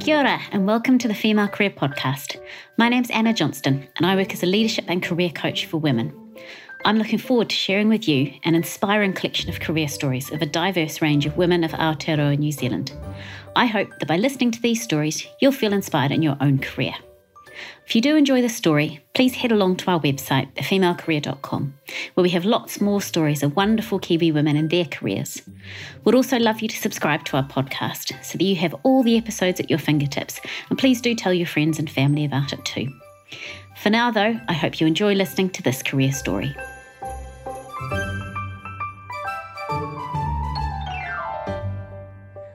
Kia ora, and welcome to the Female Career Podcast. My name's Anna Johnston, and I work as a leadership and career coach for women. I'm looking forward to sharing with you an inspiring collection of career stories of a diverse range of women of Aotearoa New Zealand. I hope that by listening to these stories, you'll feel inspired in your own career. If you do enjoy this story, please head along to our website, thefemalecareer.com, where we have lots more stories of wonderful Kiwi women and their careers. We'd also love you to subscribe to our podcast so that you have all the episodes at your fingertips, and please do tell your friends and family about it too. For now, though, I hope you enjoy listening to this career story.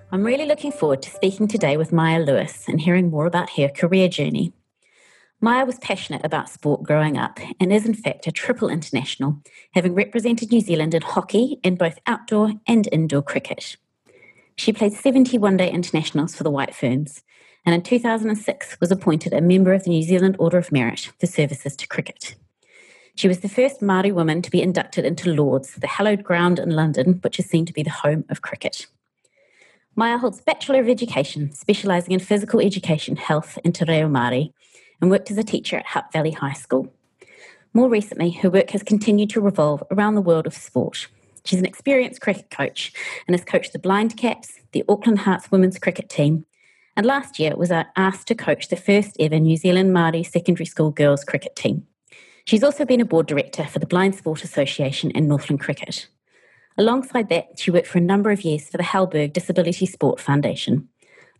I'm really looking forward to speaking today with Maia Lewis and hearing more about her career journey. Maia was passionate about sport growing up and is, in fact, a triple international, having represented New Zealand in hockey in both outdoor and indoor cricket. She played 70 one day internationals for the White Ferns and in 2006 was appointed a member of the New Zealand Order of Merit for services to cricket. She was the first Māori woman to be inducted into Lords, the hallowed ground in London, which is seen to be the home of cricket. Maya holds Bachelor of Education, specialising in physical education, health, and te reo Māori, and worked as a teacher at Hutt Valley High School. More recently, her work has continued to revolve around the world of sport. She's an experienced cricket coach and has coached the Blind Caps, the Auckland Hearts women's cricket team, and last year was asked to coach the first ever New Zealand Māori secondary school girls cricket team. She's also been a board director for the Blind Sport Association and Northland Cricket. Alongside that, she worked for a number of years for the Halberg Disability Sport Foundation,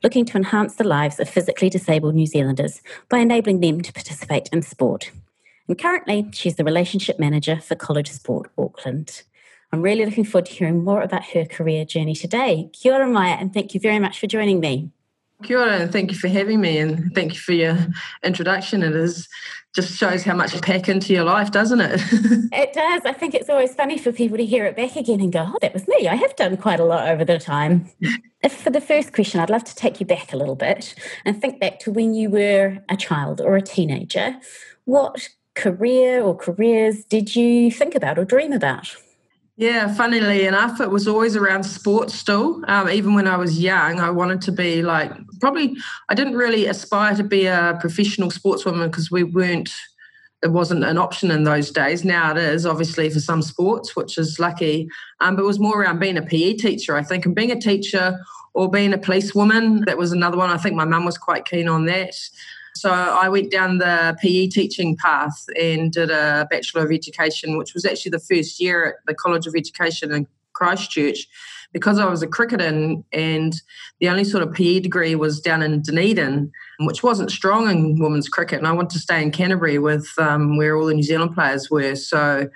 looking to enhance the lives of physically disabled New Zealanders by enabling them to participate in sport. And currently, she's the relationship manager for College Sport Auckland. I'm really looking forward to hearing more about her career journey today. Kia ora, Maia, and thank you very much for joining me. Kia ora, and thank you for having me, and thank you for your introduction. It is just shows how much you pack into your life, doesn't it? it does. I think it's always funny for people to hear it back again and go, "Oh, that was me. I have done quite a lot over the time." for the first question, I'd love to take you back a little bit and think back to when you were a child or a teenager. What career or careers did you think about or dream about? Yeah, funnily enough, it was always around sports still. Um, even when I was young, I wanted to be like, probably, I didn't really aspire to be a professional sportswoman because we weren't, it wasn't an option in those days. Now it is, obviously, for some sports, which is lucky. Um, but it was more around being a PE teacher, I think, and being a teacher or being a policewoman. That was another one. I think my mum was quite keen on that. So I went down the PE teaching path and did a Bachelor of Education, which was actually the first year at the College of Education in Christchurch. Because I was a cricketer and, the only sort of PE degree was down in Dunedin, which wasn't strong in women's cricket, and I wanted to stay in Canterbury with um, where all the New Zealand players were. So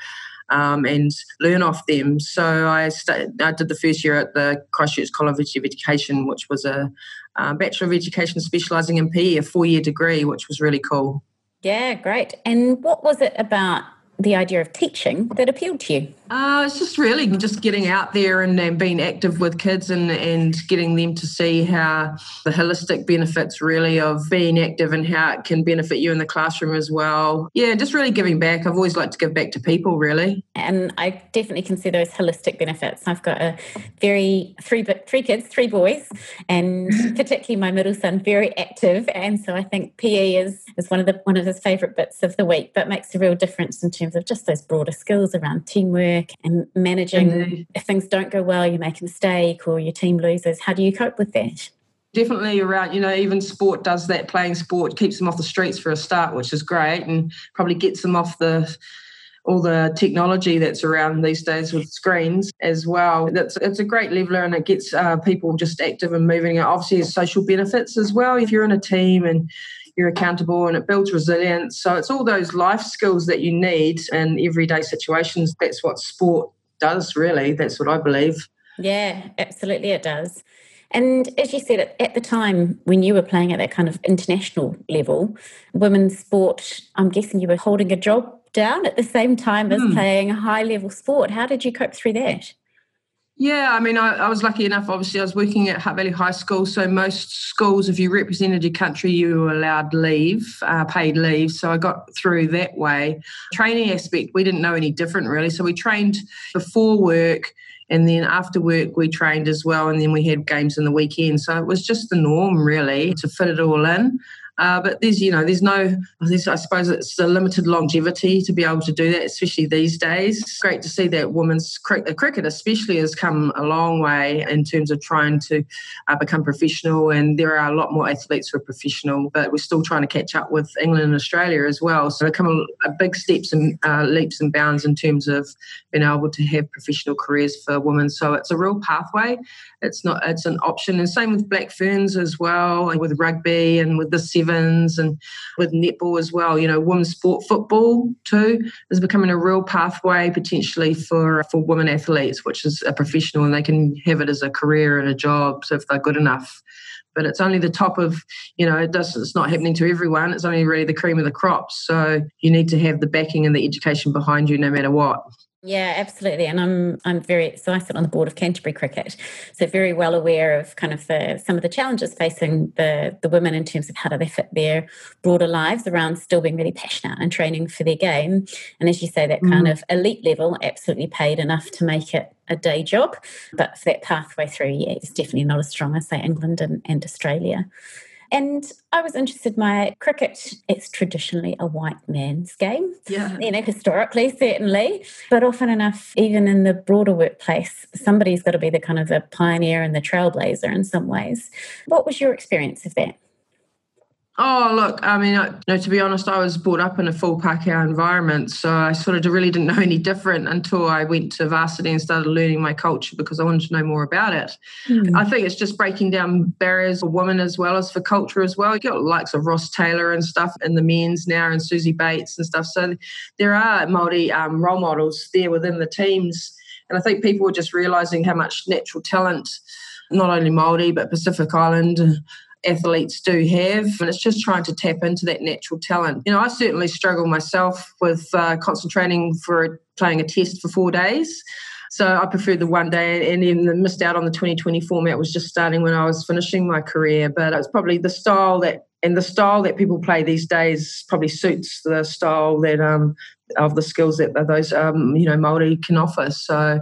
um, and learn off them. So I, st- I did the first year at the Christchurch College of Education, which was a uh, Bachelor of Education specialising in PE, a four year degree, which was really cool. Yeah, great. And what was it about the idea of teaching that appealed to you? Uh, it's just really just getting out there and, and, being active with kids and, and getting them to see how the holistic benefits really of being active and how it can benefit you in the classroom as well. Yeah, just really giving back. I've always liked to give back to people, really. And I definitely can see those holistic benefits. I've got a very three three kids, three boys, and particularly my middle son, very active. And so I think PE is is one of the one of his favourite bits of the week, but makes a real difference in terms of just those broader skills around teamwork and managing mm-hmm. if things don't go well, you make a mistake or your team loses. How do you cope with that? Definitely around, you know, even sport does that. Playing sport keeps them off the streets for a start, which is great, and probably gets them off the all the technology that's around these days with screens as well. That's it's a great leveler and it gets uh, people just active and moving. It obviously has social benefits as well. If you're in a team and you're accountable and it builds resilience. So it's all those life skills that you need in everyday situations. That's what sport does, really. That's what I believe. Yeah, absolutely, it does. And as you said, at the time when you were playing at that kind of international level, women's sport, I'm guessing you were holding a job down at the same time as mm. playing high level sport. How did you cope through that? Yeah, I mean, I, I, was lucky enough. Obviously, I was working at Hutt Valley High School. So most schools, if you represented your country, you were allowed leave, uh, paid leave. So I got through that way. Training aspect, we didn't know any different really. So we trained before work, and then after work we trained as well, and then we had games in the weekend. So it was just the norm really to fit it all in. Uh, but there's, you know, there's no, I suppose it's a limited longevity to be able to do that, especially these days. It's great to see that women's cricket, cricket especially has come a long way in terms of trying to uh, become professional. And there are a lot more athletes who are professional, but we're still trying to catch up with England and Australia as well. So they've come a, a big steps and uh, leaps and bounds in terms of being able to have professional careers for women. So it's a real pathway. It's not, it's an option. And same with Black Ferns as well, and with rugby and with the seven sevens and with netball as well. You know, women's sport football too is becoming a real pathway potentially for for women athletes, which is a professional and they can have it as a career and a job so if they're good enough. But it's only the top of, you know, it does it's not happening to everyone. It's only really the cream of the crop. So you need to have the backing and the education behind you no matter what. Yeah, absolutely. And I'm I'm very so I sit on the board of Canterbury Cricket, so very well aware of kind of the, some of the challenges facing the the women in terms of how do they fit their broader lives around still being really passionate and training for their game. And as you say, that kind mm. of elite level absolutely paid enough to make it a day job, but for that pathway through, yeah, it's definitely not as strong as say England and, and Australia. And I was interested, my cricket, it's traditionally a white man's game. Yeah. You know, historically, certainly. But often enough, even in the broader workplace, somebody's got to be the kind of the pioneer and the trailblazer in some ways. What was your experience of that? Oh, look, I mean, you know, to be honest, I was brought up in a full Pākehā environment. So I sort of really didn't know any different until I went to varsity and started learning my culture because I wanted to know more about it. Mm. I think it's just breaking down barriers for women as well as for culture as well. You got likes of Ross Taylor and stuff in the men's now and Suzie Bates and stuff. So there are Māori um, role models there within the teams. And I think people are just realising how much natural talent, not only Māori, but Pacific Island athletes do have. And it's just trying to tap into that natural talent. You know, I certainly struggle myself with uh, concentrating for playing a test for four days. So I preferred the one day and even missed out on the 2020 format was just starting when I was finishing my career. But it's probably the style that and the style that people play these days probably suits the style that um of the skills that those um you know Maori can offer. So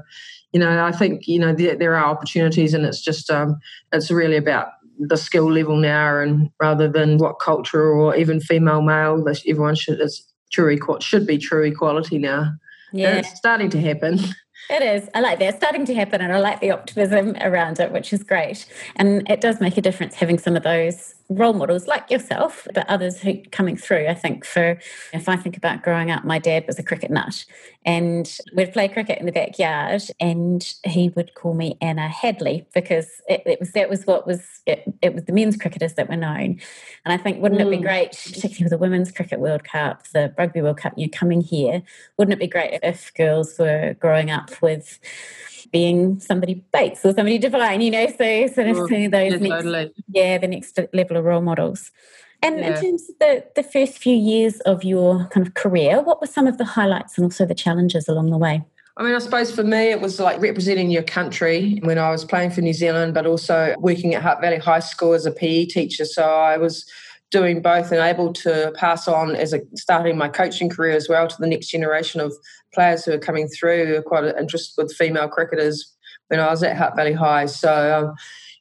you know I think you know there, there are opportunities and it's just um it's really about the skill level now, and rather than what culture or even female male, everyone should it's true equal should be true equality now. Yeah, and it's starting to happen. It is. I like that. It's starting to happen, and I like the optimism around it, which is great. And it does make a difference having some of those role models like yourself, but others who coming through. I think for if I think about growing up, my dad was a cricket nut, and we'd play cricket in the backyard, and he would call me Anna Hadlee because it, it was that was what was it, it, was the men's cricketers that were known. And I think wouldn't mm. it be mm. great, particularly with the Women's Cricket World Cup, the Rugby World Cup, you know, coming here? Wouldn't it be great if girls were growing up with being somebody Bates or somebody Devine, you know, so sort of those yeah, next, totally. yeah, the next level of role models. And yeah. in terms of the, the first few years of your kind of career, what were some of the highlights and also the challenges along the way? I mean, I suppose for me, it was like representing your country when I was playing for New Zealand, but also working at Hutt Valley High School as a PE teacher. So I was doing both and able to pass on as a starting my coaching career as well to the next generation of players who are coming through who are quite interested with female cricketers when I was at Hutt Valley High. So, um,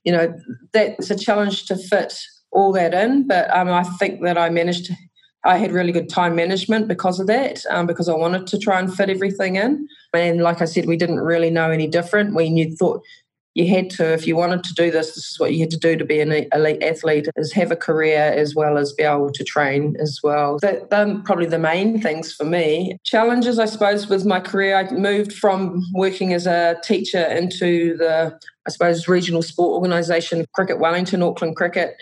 you know, that's a challenge to fit all that in, but um, I think that I managed to, I had really good time management because of that, um, because I wanted to try and fit everything in. And like I said, we didn't really know any different. We knew thought you had to, if you wanted to do this, this is what you had to do to be an elite athlete, is have a career as well as be able to train as well. That, are probably the main things for me. Challenges, I suppose, with my career, I moved from working as a teacher into the, I suppose, regional sport organisation, Cricket Wellington, Auckland Cricket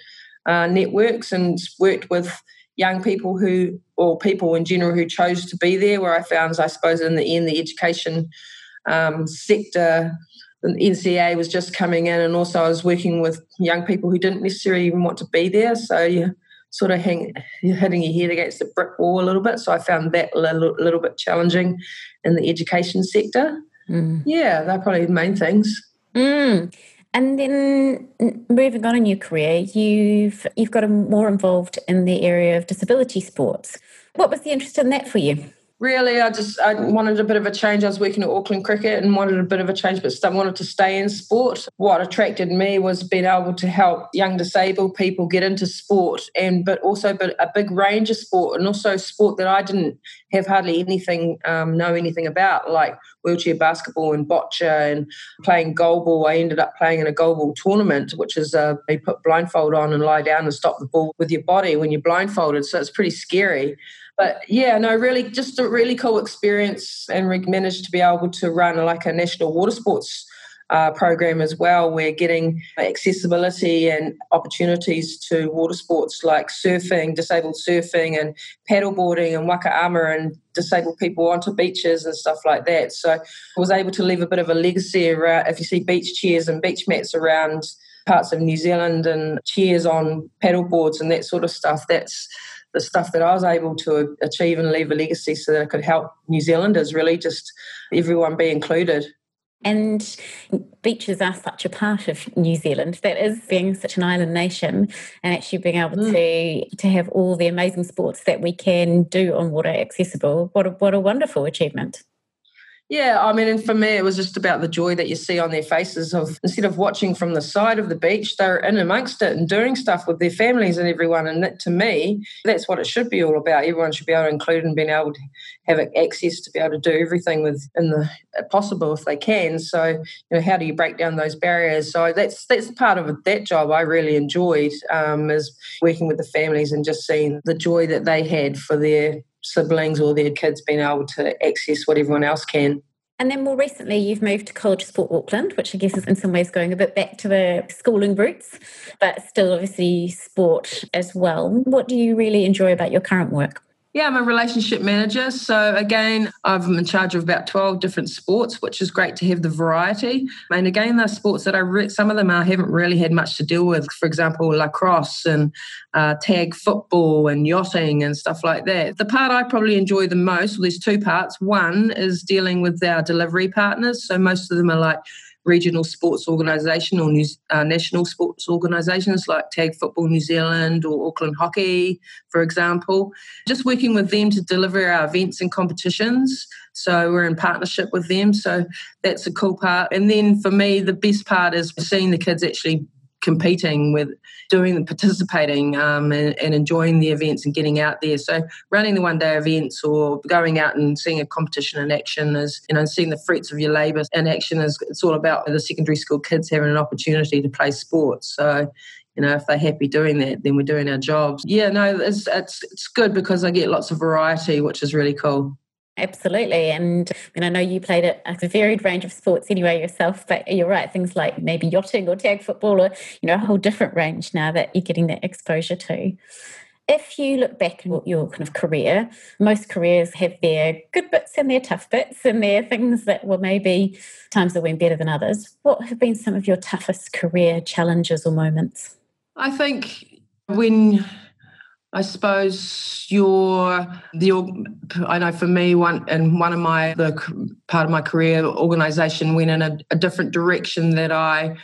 uh, Networks, and worked with young people who, or people in general who chose to be there, where I found, I suppose, in the end, the education um, sector the NCEA was just coming in, and also I was working with young people who didn't necessarily even want to be there. So you sort of hang, you're hitting your head against the brick wall a little bit. So I found that a little, little bit challenging in the education sector. Mm. Yeah, they're probably the main things. Mm. And then moving on in your career, you've you've got more involved in the area of disability sports. What was the interest in that for you? Really i just i wanted a bit of a change. I was working at auckland cricket and wanted a bit of a change but still wanted to stay in sport. What attracted me was being able to help young disabled people get into sport and but also but a big range of sport and also sport that i didn't have hardly anything um, know anything about like wheelchair basketball and bocce and playing goalball i ended up playing in a goalball tournament which is uh, they put blindfold on and lie down and stop the ball with your body when you're blindfolded. So it's pretty scary but yeah, no, really, just a really cool experience, and we managed to be able to run like a national water sports uh, program as well. We're getting accessibility and opportunities to water sports like surfing, disabled surfing, and paddleboarding, and waka ama, and disabled people onto beaches and stuff like that. So I was able to leave a bit of a legacy around. If you see beach chairs and beach mats around parts of New Zealand and chairs on paddleboards and that sort of stuff, that's the stuff that I was able to achieve and leave a legacy so that I could help New Zealanders really just everyone be included. And beaches are such a part of New Zealand. That is being such an island nation and actually being able mm. to to have all the amazing sports that we can do on water accessible. What a, what a wonderful achievement. Yeah, I mean, and for me, it was just about the joy that you see on their faces of instead of watching from the side of the beach, they're in amongst it and doing stuff with their families and everyone. And that, to me, that's what it should be all about. Everyone should be able to include and being able to have access to be able to do everything with in the possible if they can. So, you know, how do you break down those barriers? So that's that's part of that job I really enjoyed um, is working with the families and just seeing the joy that they had for their siblings or their kids being able to access what everyone else can. And then more recently, you've moved to College Sport Auckland, which I guess is in some ways going a bit back to the schooling roots, but still obviously sport as well. What do you really enjoy about your current work? Yeah, I'm a relationship manager. So again, I'm in charge of about 12 different sports, which is great to have the variety. And again, those sports that I re- some of them I haven't really had much to deal with. For example, lacrosse and uh, tag football and yachting and stuff like that. The part I probably enjoy the most, well, there's two parts. One is dealing with our delivery partners. So most of them are like regional sports organisation or uh, national sports organisations like Tag Football New Zealand or Auckland Hockey, for example. Just working with them to deliver our events and competitions. So we're in partnership with them. So that's a cool part. And then for me, the best part is seeing the kids actually competing with doing participating um, and, and, enjoying the events and getting out there so running the one day events or going out and seeing a competition in action is you know seeing the fruits of your labor in action is it's all about the secondary school kids having an opportunity to play sports so you know, if they're happy doing that, then we're doing our jobs. Yeah, no, it's it's it's good because I get lots of variety, which is really cool. Absolutely. And I, mean, I know you played a, a, varied range of sports anyway yourself, but you're right, things like maybe yachting or tag football or, you know, a whole different range now that you're getting that exposure to. If you look back at your kind of career, most careers have their good bits and their tough bits and their things that were maybe times that went better than others. What have been some of your toughest career challenges or moments? I think when I suppose your the I know for me one and one of my the part of my career organization went in a, a different direction that I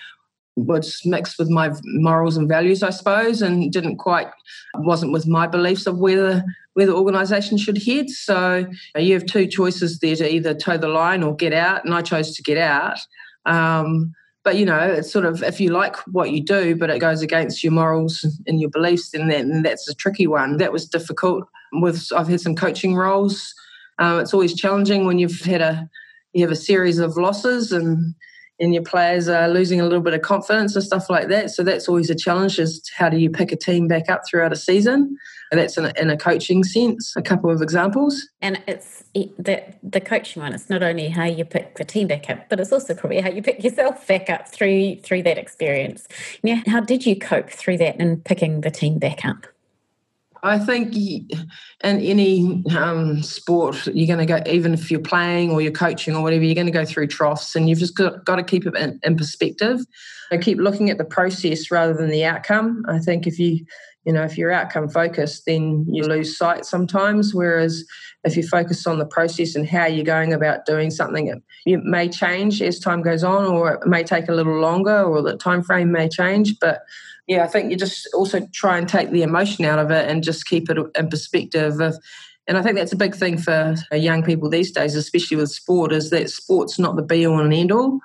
was mixed with my morals and values, I suppose, and didn't quite wasn't with my beliefs of where the where the organisation should head. So you have two choices there to either toe the line or get out, and I chose to get out. Um, but you know it's sort of if you like what you do but it goes against your morals and your beliefs then and that's a tricky one. That was difficult with i've had some coaching roles. Um, it's always challenging when you've had a you have a series of losses and and your players are losing a little bit of confidence and stuff like that. So that's always a challenge is how do you pick a team back up throughout a season? And that's in a, in a coaching sense, a couple of examples. And it's the, the coaching one, it's not only how you pick the team back up, but it's also probably how you pick yourself back up through through that experience. Now, how did you cope through that and picking the team back up? I think in any um, sport, you're going to go, even if you're playing or you're coaching or whatever, you're going to go through troughs and you've just got, got to keep it in, in perspective. I keep looking at the process rather than the outcome. I think if you you know, if you're outcome focused, then you lose sight sometimes. Whereas if you focus on the process and how you're going about doing something, it, it may change as time goes on, or it may take a little longer, or the time frame may change. But yeah, I think you just also try and take the emotion out of it and just keep it in perspective of and I think that's a big thing for young people these days, especially with sport, is that sport's not the be all and end all.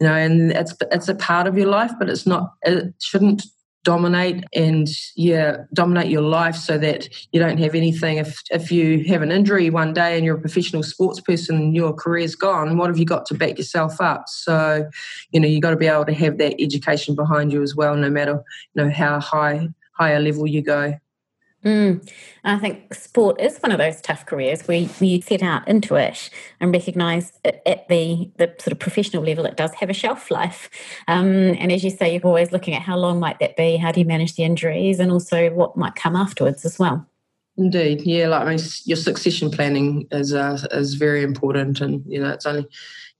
You know, and it's it's a part of your life, but it's not. It shouldn't dominate and yeah dominate your life so that you don't have anything. If if you have an injury one day and you're a professional sports person and your career's gone what have you got to back yourself up? So you know you've got to be able to have that education behind you as well no matter you know how high higher level you go Mm. I think sport is one of those tough careers where you set out into it and recognise at the, the sort of professional level it does have a shelf life. Um, and as you say, you're always looking at how long might that be, how do you manage the injuries, and also what might come afterwards as well. Indeed, yeah. Like I mean, your succession planning is uh, is very important, and you know it's only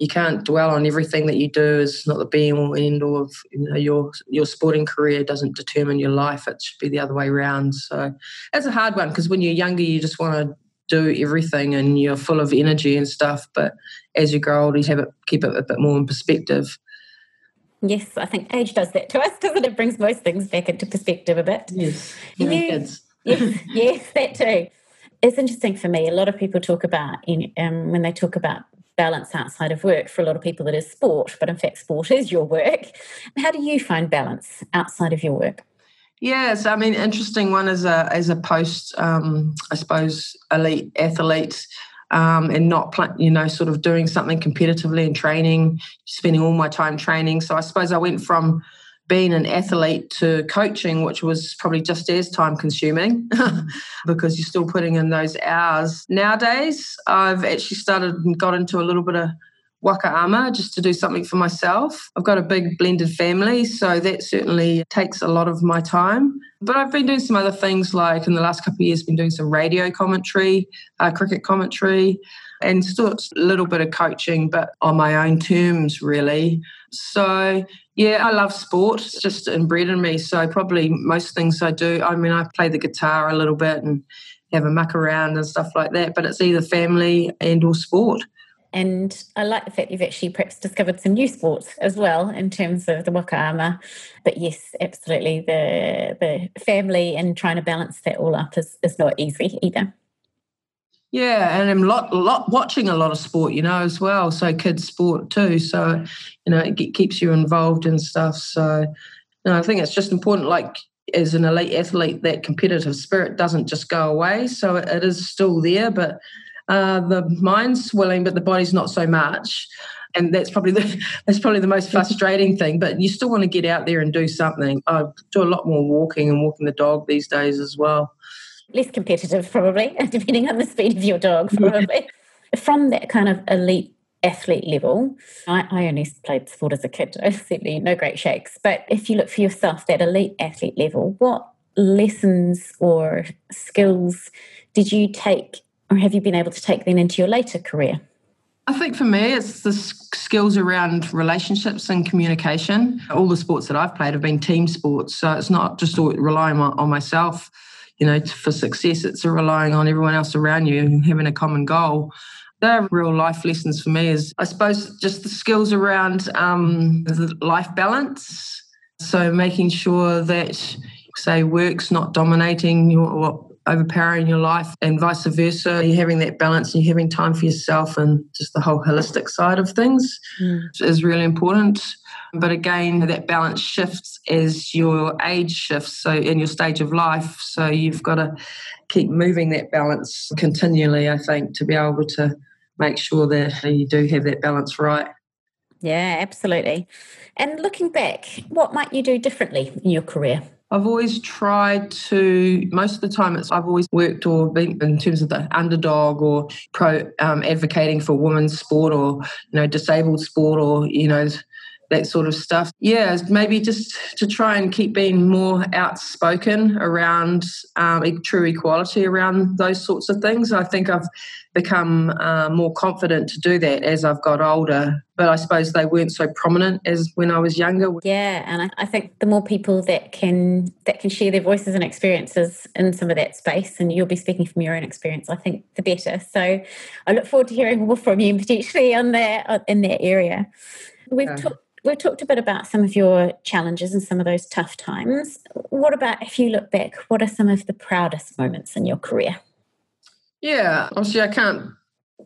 you can't dwell on everything that you do is not the be all end all of you know your your sporting career doesn't determine your life it should be the other way around so it's a hard one because when you're younger you just want to do everything and you're full of energy and stuff but as you grow older you have it keep it a bit more in perspective. Yes i think age does that to us doesn't it? Brings most things back into perspective a bit. Yes you, kids yes yes that too it's interesting for me a lot of people talk about um, when they talk about balance outside of work for a lot of people that is sport, but in fact, sport is your work. How do you find balance outside of your work? Yes, I mean, interesting one as a as a post, um, I suppose, elite athlete. Um, and not, you know, sort of doing something competitively and training, spending all my time training. So I suppose I went from being an athlete to coaching, which was probably just as time consuming because you're still putting in those hours. Nowadays, I've actually started and got into a little bit of waka ama just to do something for myself. I've got a big blended family, so that certainly takes a lot of my time. But I've been doing some other things like in the last couple of years, been doing some radio commentary, uh, cricket commentary, and still a little bit of coaching, but on my own terms, really. So yeah, I love sport. It's just inbred in me. So probably most things I do. I mean, I play the guitar a little bit and have a muck around and stuff like that. But it's either family and or sport. And I like the fact you've actually perhaps discovered some new sports as well in terms of the waka ama. But yes, absolutely, the the family and trying to balance that all up is, is not easy either. Yeah, and I'm lot, lot watching a lot of sport, you know, as well. So kids sport too. So, you know, it keeps you involved and stuff. So, you know, I think it's just important. Like as an elite athlete, that competitive spirit doesn't just go away. So it, it is still there, but uh, the mind's willing, but the body's not so much. And that's probably the that's probably the most frustrating thing. But you still want to get out there and do something. I do a lot more walking and walking the dog these days as well less competitive, probably, depending on the speed of your dog, probably. From that kind of elite athlete level, I, I only played sport as a kid, certainly no great shakes. But if you look for yourself, that elite athlete level, what lessons or skills did you take or have you been able to take then into your later career? I think for me, it's the skills around relationships and communication. All the sports that I've played have been team sports. So it's not just relying on, on myself you know, for success, it's relying on everyone else around you and having a common goal. They're real life lessons for me. Is I suppose just the skills around um, life balance. So making sure that say work's not dominating your overpowering your life and vice versa. You're having that balance and you're having time for yourself and just the whole holistic side of things mm. is really important. But again, that balance shifts as your age shifts, so in your stage of life. So you've got to keep moving that balance continually, I think, to be able to make sure that you do have that balance right. Yeah, absolutely. And looking back, what might you do differently in your career? I've always tried to, most of the time, it's I've always worked or been in terms of the underdog or pro um, advocating for women's sport or, you know, disabled sport or, you know, that sort of stuff. Yeah, maybe just to try and keep being more outspoken around um, true equality around those sorts of things. I think I've become uh, more confident to do that as I've got older. But I suppose they weren't so prominent as when I was younger. Yeah, and I, I think the more people that can that can share their voices and experiences in some of that space, and you'll be speaking from your own experience, I think the better. So I look forward to hearing more from you potentially on that in that area. We've yeah. talked we've talked a bit about some of your challenges and some of those tough times. What about if you look back, what are some of the proudest moments in your career? Yeah, obviously, I can't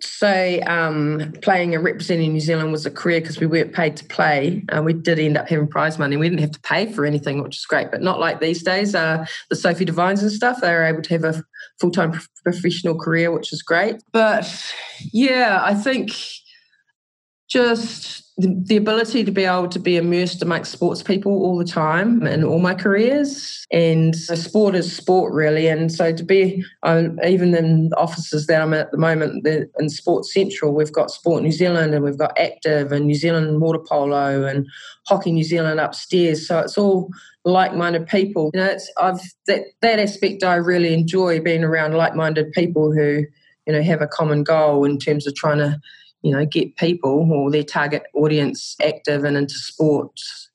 say um, playing and representing New Zealand was a career because we weren't paid to play. Uh, we did end up having prize money. We didn't have to pay for anything, which is great, but not like these days. Uh, the Sophie Devines and stuff, they were able to have a full time professional career, which is great. But yeah, I think just the, the, ability to be able to be immersed amongst sports people all the time in all my careers. And sport is sport, really. And so to be, um, even in the offices that I'm at the moment, in Sports Central, we've got Sport New Zealand and we've got Aktive and New Zealand Water Polo and Hockey New Zealand upstairs. So it's all like-minded people. You know, it's I've that that aspect I really enjoy being around like-minded people who, you know, have a common goal in terms of trying to you know, get people or their target audience active and into sports.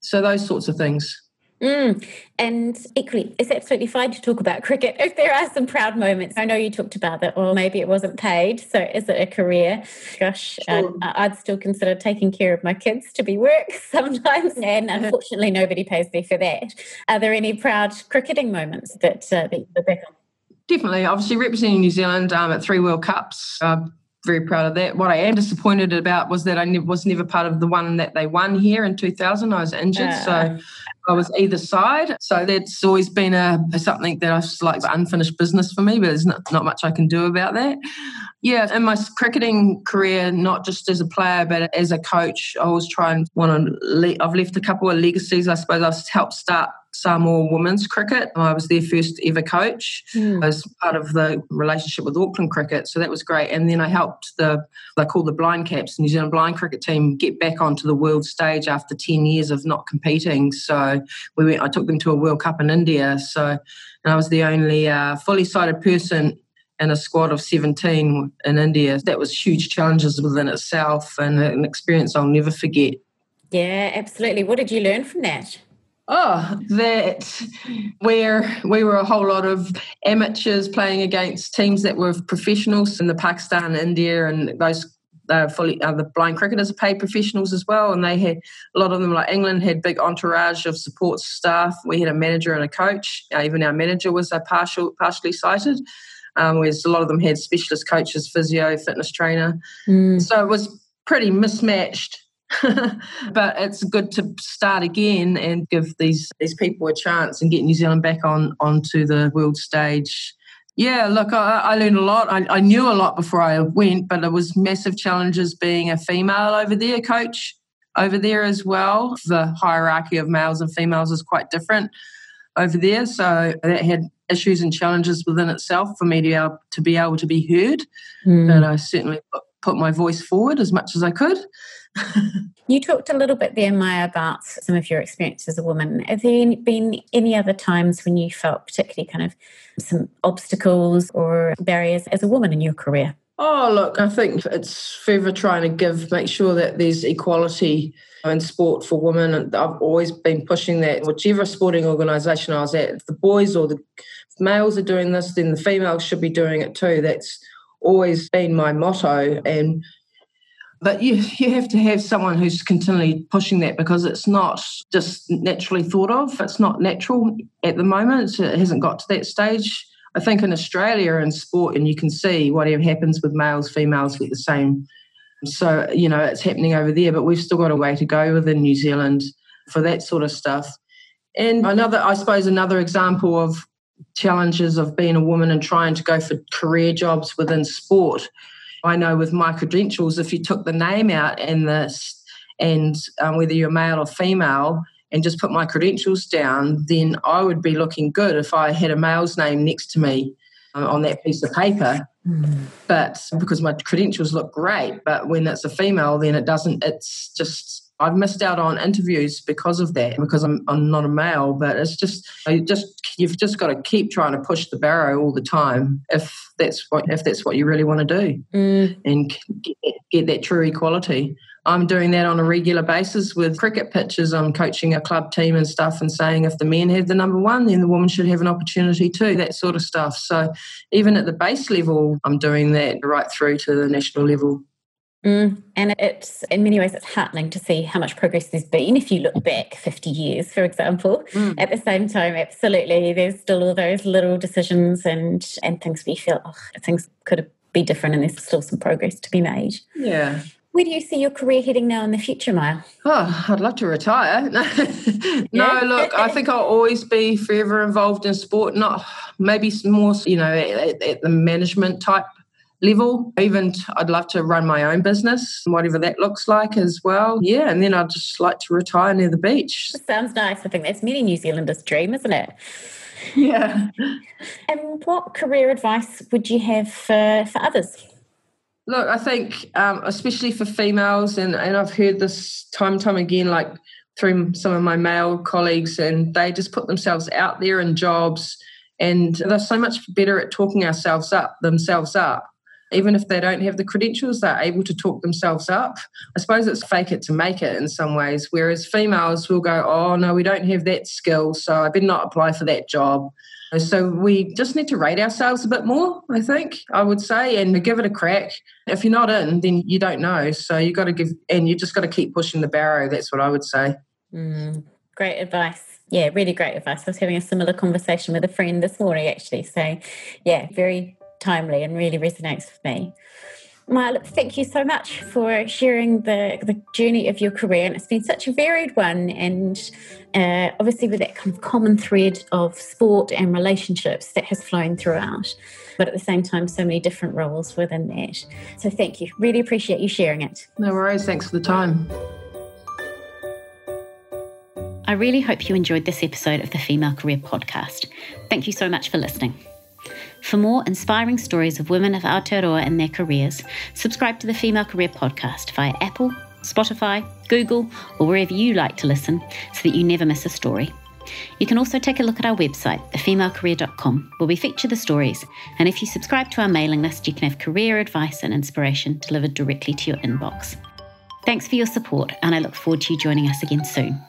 So those sorts of things. Mm. And equally, it's absolutely fine to talk about cricket if there are some proud moments. I know you talked about that, or maybe it wasn't paid. So is it a career? Gosh, sure. uh, I'd still consider taking care of my kids to be work sometimes. And unfortunately, nobody pays me for that. Are there any proud cricketing moments that, uh, that you're back on? Definitely. Obviously, representing New Zealand um, at three World Cups. Uh, very proud of that. What I am disappointed about was that I ne- was never part of the one that they won here in 2000. I was injured, uh. so I was either side. So that's always been a, something that I just like unfinished business for me, but there's not, not much I can do about that. Yeah, in my cricketing career, not just as a player, but as a coach, I always try and want to. Le- I've left a couple of legacies. I suppose I've helped start Samoa women's cricket. I was their first ever coach mm. as part of the relationship with Auckland Cricket. So that was great. And then I helped the, they call the blind caps, New Zealand blind cricket team, get back onto the world stage after 10 years of not competing. So we went, I took them to a World Cup in India. So and I was the only uh, fully sighted person in a squad of 17 in India. That was huge challenges within itself and an experience I'll never forget. Yeah, absolutely. What did you learn from that? Oh, that where we were a whole lot of amateurs playing against teams that were professionals in the Pakistan, India, and those uh, fully uh, the blind cricketers are paid professionals as well, and they had a lot of them like England had big entourage of support staff. We had a manager and a coach. Uh, even our manager was a partial partially sighted. Um, whereas a lot of them had specialist coaches, physio, fitness trainer. Mm. So it was pretty mismatched but it's good to start again and give these these people a chance and get New Zealand back on onto the world stage. Yeah, look, I, I learned a lot. I, I, knew a lot before I went, but it was massive challenges being a female over there, coach over there as well. The hierarchy of males and females is quite different over there, so that had issues and challenges within itself for me to be able to, be, able to be heard. Mm. But I certainly put my voice forward as much as I could. you talked a little bit there, Maia, about some of your experience as a woman. Have there been any other times when you felt particularly kind of some obstacles or barriers as a woman in your career? Oh, look, I think it's forever trying to give, make sure that there's equality in sport for women. And I've always been pushing that. Whichever sporting organisation I was at, if the boys or the males are doing this, then the females should be doing it too. That's always been my motto. And but you you have to have someone who's continually pushing that because it's not just naturally thought of. It's not natural at the moment. It hasn't got to that stage. I think in Australia in sport, and you can see whatever happens with males, females get the same. So you know it's happening over there, but we've still got a way to go within New Zealand for that sort of stuff. And another, I suppose, another example of challenges of being a woman and trying to go for career jobs within sport I know with my credentials, if you took the name out and this and um, whether you're male or female and just put my credentials down, then I would be looking good if I had a male's name next to me uh, on that piece of paper. Mm. But because my credentials look great, but when it's a female, then it doesn't, it's just I've missed out on interviews because of that, because I'm, I'm not a male. But it's just, you just you've just got to keep trying to push the barrow all the time if that's what if that's what you really want to do, mm. and get, get that true equality. I'm doing that on a regular basis with cricket pitches. I'm coaching a club team and stuff and saying if the men have the number one, then the woman should have an opportunity too, that sort of stuff. So even at the base level, I'm doing that right through to the national level. Mm, and it's in many ways it's heartening to see how much progress there's been if you look back 50 years for example mm. at the same time absolutely there's still all those little decisions and and things we feel oh, things could be different and there's still some progress to be made yeah where do you see your career heading now in the future, Maia? Oh, I'd love to retire. no, yeah. look, I think I'll always be forever involved in sport, not maybe more, you know, at, at the management type level. Even I'd love to run my own business, whatever that looks like as well. Yeah, and then I'd just like to retire near the beach. sounds nice. I think that's many New Zealanders' dream, isn't it? Yeah. And what career advice would you have for, for others? Look, I think um, especially for females, and, and I've heard this time and time again, like through some of my male colleagues, and they just put themselves out there in jobs, and they're so much better at talking ourselves up, themselves up. Even if they don't have the credentials, they're able to talk themselves up. I suppose it's fake it to make it in some ways. Whereas females will go, oh, no, we don't have that skill, so I better not apply for that job. So we just need to rate ourselves a bit more, I think, I would say, and give it a crack. If you're not in, then you don't know. So you've got to give, and you just got to keep pushing the barrow. That's what I would say. Mm, great advice. Yeah, really great advice. I was having a similar conversation with a friend this morning, actually. So, yeah, very timely and really resonates with me. Maia, thank you so much for sharing the, the journey of your career. And it's been such a varied one, and uh, obviously with that kind of common thread of sport and relationships that has flown throughout. But at the same time, so many different roles within that. So thank you. Really appreciate you sharing it. No worries. Thanks for the time. I really hope you enjoyed this episode of the Female Career Podcast. Thank you so much for listening. For more inspiring stories of women of Aotearoa and their careers, subscribe to the Female Career Podcast via Apple, Spotify, Google, or wherever you like to listen so that you never miss a story. You can also take a look at our website, thefemalecareer.com, where we feature the stories. And if you subscribe to our mailing list, you can have career advice and inspiration delivered directly to your inbox. Thanks for your support, and I look forward to you joining us again soon.